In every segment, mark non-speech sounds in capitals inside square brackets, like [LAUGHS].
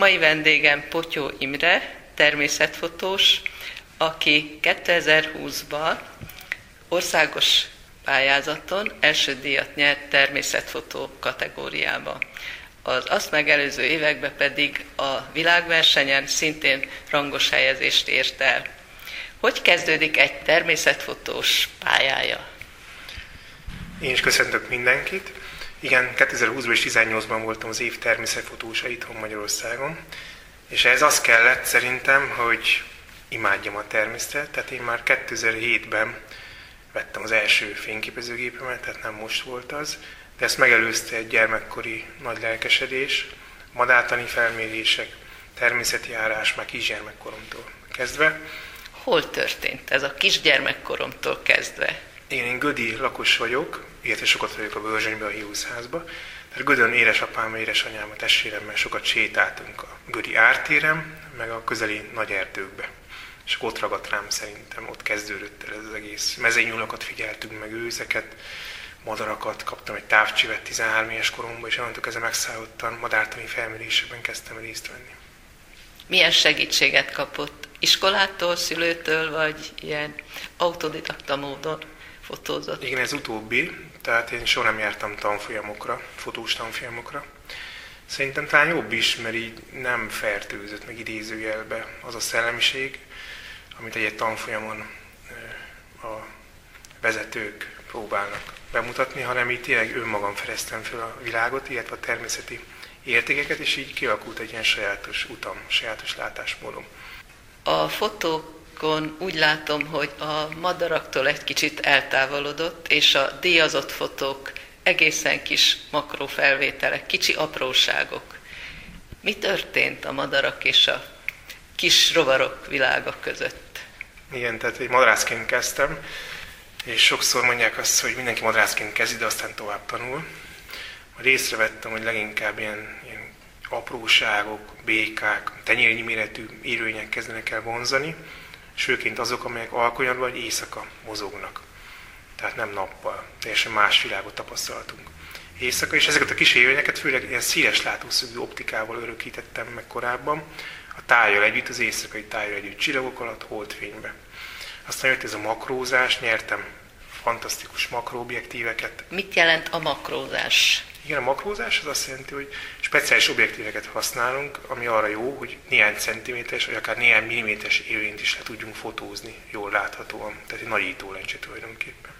Mai vendégem Potyó Imre, természetfotós, aki 2020-ban országos pályázaton első díjat nyert természetfotó kategóriába. Az azt megelőző években pedig a világversenyen szintén rangos helyezést ért el. Hogy kezdődik egy természetfotós pályája? Én is köszöntök mindenkit. Igen, 2020-ban és 2018-ban voltam az év természetfotósa itthon Magyarországon, és ez az kellett szerintem, hogy imádjam a természetet, tehát én már 2007-ben vettem az első fényképezőgépemet, tehát nem most volt az, de ezt megelőzte egy gyermekkori nagy lelkesedés, madártani felmérések, természeti járás már kisgyermekkoromtól kezdve. Hol történt ez a kisgyermekkoromtól kezdve? Én, én Gödi lakos vagyok, illetve sokat vagyok a Börzsönybe, a Hiúszházba. Tehát Gödön édesapám, édesanyám, a testvéremmel sokat sétáltunk a Gödi ártérem, meg a közeli nagy erdőkbe. És ott ragadt rám szerintem, ott kezdődött el ez az egész. Mezényulakat figyeltünk meg, őzeket, madarakat, kaptam egy távcsivet 13 éves koromban, és onnantól kezdve megszállottan madártani felmérésekben kezdtem részt venni. Milyen segítséget kapott? Iskolától, szülőtől, vagy ilyen autodidakta módon? Fotózott? Igen, ez utóbbi, tehát én soha nem jártam tanfolyamokra, fotós tanfolyamokra. Szerintem talán jobb is, mert így nem fertőzött meg idézőjelbe az a szellemiség, amit egy, tanfolyamon a vezetők próbálnak bemutatni, hanem így tényleg önmagam fereztem fel a világot, illetve a természeti értékeket, és így kialakult egy ilyen sajátos utam, sajátos látásmódom. A fotók fotókon úgy látom, hogy a madaraktól egy kicsit eltávolodott, és a díjazott fotók egészen kis makrófelvételek, kicsi apróságok. Mi történt a madarak és a kis rovarok világa között? Igen, tehát egy madrászként kezdtem, és sokszor mondják azt, hogy mindenki madrászként kezdi, de aztán tovább tanul. Majd észrevettem, hogy leginkább ilyen, ilyen apróságok, békák, tenyérnyi méretű írőnyek kezdenek el vonzani, és főként azok, amelyek alkonyatban vagy éjszaka mozognak. Tehát nem nappal, teljesen más világot tapasztaltunk. Éjszaka, és ezeket a kis élményeket főleg ilyen színes látószögű optikával örökítettem meg korábban, a tájjal együtt, az éjszakai tájjal együtt, csillagok alatt, holdfénybe. Aztán jött ez a makrózás, nyertem fantasztikus makroobjektíveket. Mit jelent a makrózás? Igen, a makrózás az azt jelenti, hogy speciális objektíveket használunk, ami arra jó, hogy néhány centiméteres, vagy akár néhány milliméteres élőnyt is le tudjunk fotózni jól láthatóan. Tehát egy nagyító lencse tulajdonképpen.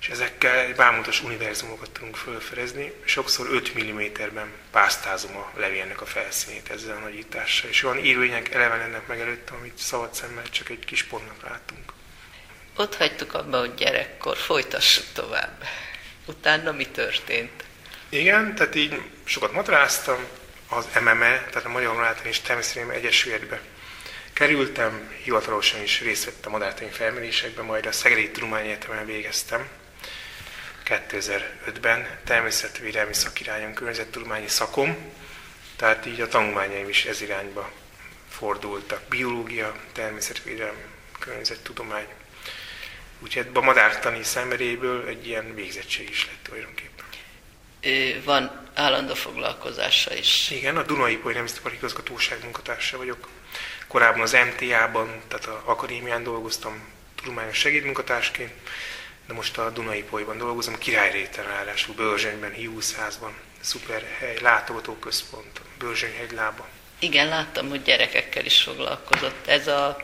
És ezekkel egy bámulatos univerzumokat tudunk fölfedezni. Sokszor 5 mm-ben pásztázom a levélnek a felszínét ezzel a nagyítással. És olyan írvények elevenednek meg előttem, amit szabad szemmel csak egy kis pontnak látunk. Ott hagytuk abba, hogy gyerekkor folytassuk tovább. Utána mi történt? Igen, tehát így sokat matráztam, az MME, tehát a Magyar Madártani és Természetvédelmi Egyesületbe kerültem, hivatalosan is részt vettem madártani felmérésekben, majd a Szegedi Tudományegyetemen végeztem 2005-ben természetvédelmi szakirányon, környezettudományi szakom, tehát így a tanulmányaim is ez irányba fordultak. Biológia, természetvédelem, környezettudomány. Úgyhogy a madártani szemeréből egy ilyen végzettség is lett tulajdonképpen van állandó foglalkozása is. Igen, a Dunai Poly Nemzeti Igazgatóság munkatársa vagyok. Korábban az MTA-ban, tehát az akadémián dolgoztam tudományos segédmunkatársként, de most a Dunai Polyban dolgozom, királyréten ráadásul Börzsönyben, Hiúszházban, szuper hely, látogatóközpont, Börzsönyhegylába. Igen, láttam, hogy gyerekekkel is foglalkozott. Ez a,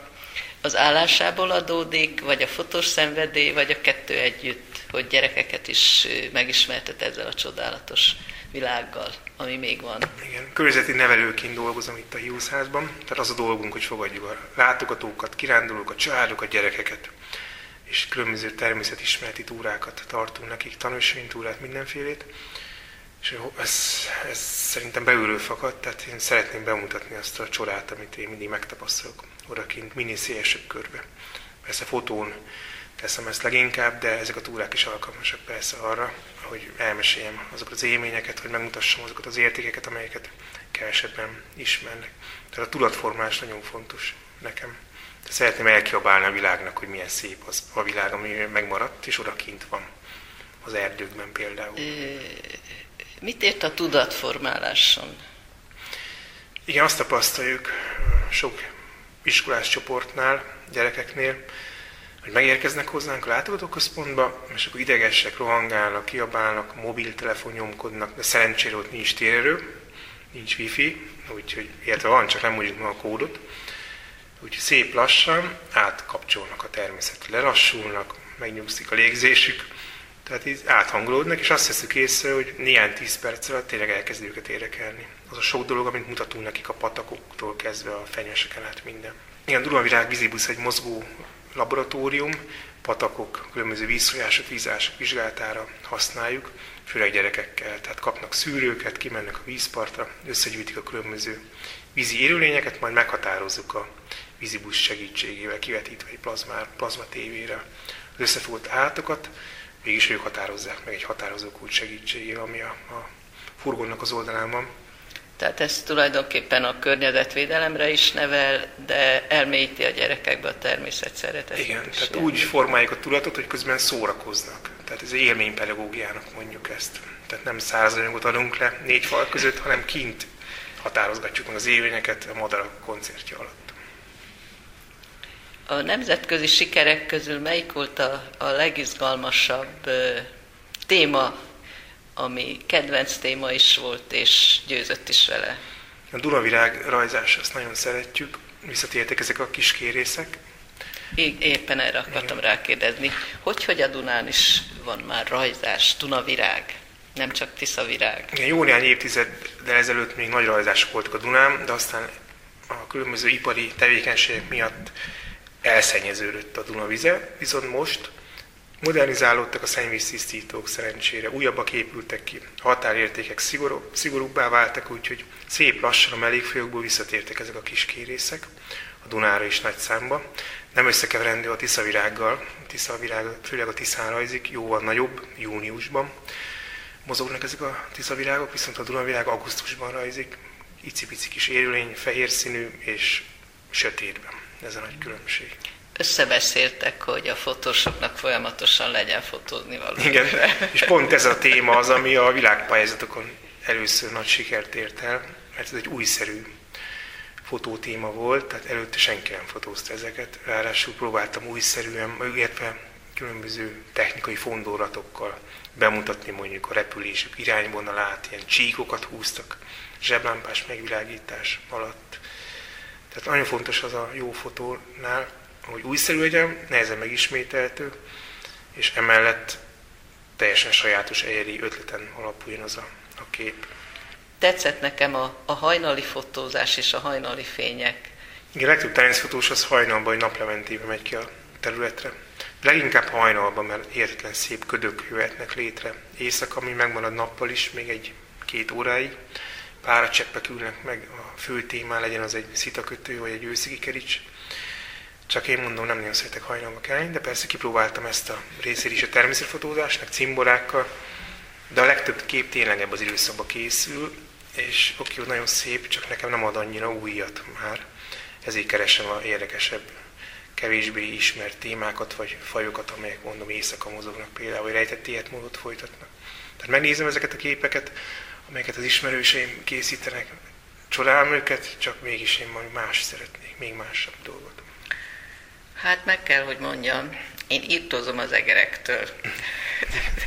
az állásából adódik, vagy a fotós szenvedély, vagy a kettő együtt? hogy gyerekeket is megismertet ezzel a csodálatos világgal, ami még van. Igen, környezeti nevelőként dolgozom itt a Hiúszházban, tehát az a dolgunk, hogy fogadjuk a látogatókat, kirándulókat, családokat, gyerekeket, és különböző természetismereti túrákat tartunk nekik, tanúsvénytúrát, mindenfélét. És ez, ez szerintem belülről fakad, tehát én szeretném bemutatni azt a csodát, amit én mindig megtapasztalok odakint, minél szélesebb körbe. Persze fotón teszem ezt leginkább, de ezek a túrák is alkalmasak persze arra, hogy elmeséljem azokat az élményeket, hogy megmutassam azokat az értékeket, amelyeket kevesebben ismernek. Tehát a tudatformás nagyon fontos nekem. De szeretném elkiabálni a világnak, hogy milyen szép az a világ, ami megmaradt, és odakint van. Az erdőkben például. Mit ért a tudatformáláson? Igen, azt tapasztaljuk sok iskolás csoportnál, gyerekeknél, hogy megérkeznek hozzánk a látogatóközpontba, és akkor idegesek, rohangálnak, kiabálnak, mobiltelefon nyomkodnak, de szerencsére ott nincs térerő, nincs wifi, úgyhogy illetve van, csak nem mondjuk a kódot. Úgyhogy szép lassan átkapcsolnak a természetre, lelassulnak, megnyugszik a légzésük, tehát így áthangolódnak, és azt veszük észre, hogy néhány tíz perc alatt tényleg elkezd őket érekelni. Az a sok dolog, amit mutatunk nekik a patakoktól kezdve a fenyveseken át minden. Igen, Dunavirág vízibusz egy mozgó laboratórium, patakok, különböző vízfolyások, vízások vizsgálatára használjuk, főleg gyerekekkel. Tehát kapnak szűrőket, kimennek a vízpartra, összegyűjtik a különböző vízi élőlényeket, majd meghatározzuk a vízibusz segítségével, kivetítve egy plazma, plazma tévére az összefogott állatokat, mégis ők határozzák meg egy határozó kulcs segítségével, ami a, a furgonnak az oldalán van. Tehát ez tulajdonképpen a környezetvédelemre is nevel, de elmélyíti a gyerekekbe a természet szeretetét. Igen, tehát ilyen. úgy formáljuk a tudatot, hogy közben szórakoznak. Tehát ez élménypedagógiának mondjuk ezt. Tehát nem százanyagot adunk le négy fal között, hanem kint határozgatjuk meg az élményeket a madarak koncertje alatt. A nemzetközi sikerek közül melyik volt a, a legizgalmasabb ö, téma, ami kedvenc téma is volt, és győzött is vele? A Dunavirág rajzás, azt nagyon szeretjük. Visszatértek ezek a kis kérészek. É, éppen erre akartam Igen. rákérdezni. Hogy, hogy a Dunán is van már rajzás, Dunavirág, nem csak Tiszavirág? Igen, jó néhány évtizeddel ezelőtt még nagy rajzások voltak a Dunán, de aztán a különböző ipari tevékenységek miatt elszennyeződött a Dunavize, viszont most modernizálódtak a szennyvíztisztítók szerencsére, újabbak épültek ki, határértékek szigorú, szigorúbbá váltak, úgyhogy szép lassan a mellékfolyókból visszatértek ezek a kis kérészek, a Dunára is nagy számba. Nem összekeverendő a tiszavirággal, a tiszavirág, főleg a Tiszán rajzik, jóval nagyobb, júniusban mozognak ezek a tiszavirágok, viszont a Dunavirág augusztusban rajzik, icipici kis élőlény, fehér színű és sötétben. Ez a nagy különbség. Összebeszéltek, hogy a fotósoknak folyamatosan legyen fotózni való. Igen, [LAUGHS] és pont ez a téma az, ami a világpályázatokon először nagy sikert ért el, mert ez egy újszerű fotótéma volt, tehát előtte senki nem fotózta ezeket. Ráadásul próbáltam újszerűen, illetve különböző technikai fondoratokkal bemutatni mondjuk a repülésük irányvonalát, ilyen csíkokat húztak zseblámpás megvilágítás alatt. Tehát nagyon fontos az a jó fotónál, hogy újszerű legyen, nehezen megismételtő, és emellett teljesen sajátos egyedi ötleten alapuljon az a, a kép. Tetszett nekem a, a hajnali fotózás és a hajnali fények. Igen, a legtöbb táncfotós az hajnalban vagy naplementébe megy ki a területre. Leginkább hajnalban, mert értetlen szép ködök jöhetnek létre. Éjszaka, ami megmarad nappal is, még egy-két óráig. Páracseppek ülnek meg, a fő témán legyen az egy szitakötő vagy egy őszigi kerics. Csak én mondom, nem nagyon szeretek hajnalba kelni, de persze kipróbáltam ezt a részét is a természetfotózásnak, cimborákkal, de a legtöbb kép tényleg ebben az időszakban készül, és oké, nagyon szép, csak nekem nem ad annyira újat már. Ezért keresem a érdekesebb, kevésbé ismert témákat, vagy fajokat, amelyek mondom éjszaka mozognak például, vagy rejtett életmódot folytatnak. Tehát megnézem ezeket a képeket, amelyeket az ismerőseim készítenek, csodálom őket, csak mégis én majd más szeretnék, még másabb dolgot. Hát meg kell, hogy mondjam, én írtozom az egerektől.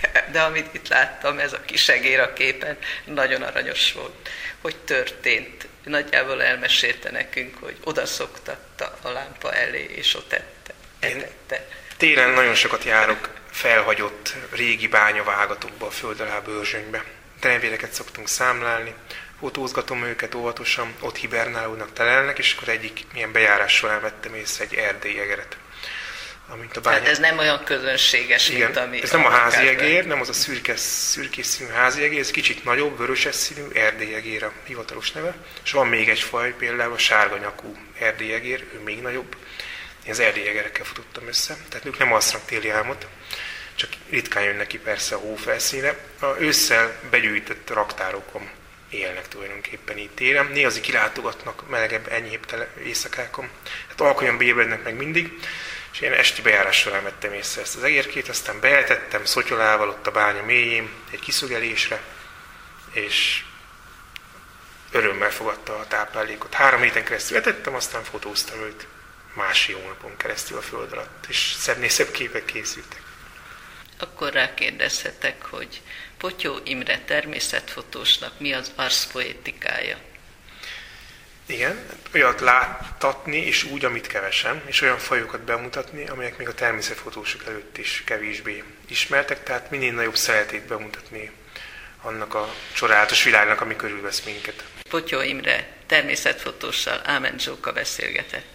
De, de amit itt láttam, ez a kis egér a képen, nagyon aranyos volt. Hogy történt? Nagyjából elmesélte nekünk, hogy oda szoktatta a lámpa elé, és ott ette. etette. télen nagyon sokat járok felhagyott régi bányavágatokba, a föld alá bőrzsönybe. Tenevéreket szoktunk számlálni, fotózgatom őket óvatosan, ott hibernálódnak, telelnek, és akkor egyik milyen bejárás során vettem észre egy erdélyi egeret. Amint a bánya... Tehát ez nem olyan közönséges, Igen, mint ami... ez nem a házi egér, nem az a szürke, szürkés színű házi egér, ez kicsit nagyobb, vöröses színű egér a hivatalos neve. És van még egy faj, például a sárga nyakú egér, ő még nagyobb. Én az egerekkel futottam össze, tehát ők nem alszanak téli álmot, csak ritkán jönnek ki persze a hófelszínre. A ősszel begyűjtött raktárokon élnek tulajdonképpen itt téren. Néha azért kilátogatnak melegebb, enyhébb éjszakákon. Hát alkonyan bébrednek meg mindig, és én esti bejárás során vettem észre ezt az egérkét, aztán beeltettem szotyolával ott a bánya mélyén egy kiszögelésre, és örömmel fogadta a táplálékot. Három héten keresztül etettem, aztán fotóztam őt más hónapon keresztül a föld alatt, és szebbnél szebb képek készültek. Akkor rákérdezhetek, hogy Potyó Imre természetfotósnak mi az arszpoétikája? Igen, olyat láttatni, és úgy, amit kevesen, és olyan fajokat bemutatni, amelyek még a természetfotósok előtt is kevésbé ismertek, tehát minél nagyobb szeretét bemutatni annak a csodálatos világnak, ami körülvesz minket. Potyó Imre természetfotóssal Ámen Zsóka beszélgetett.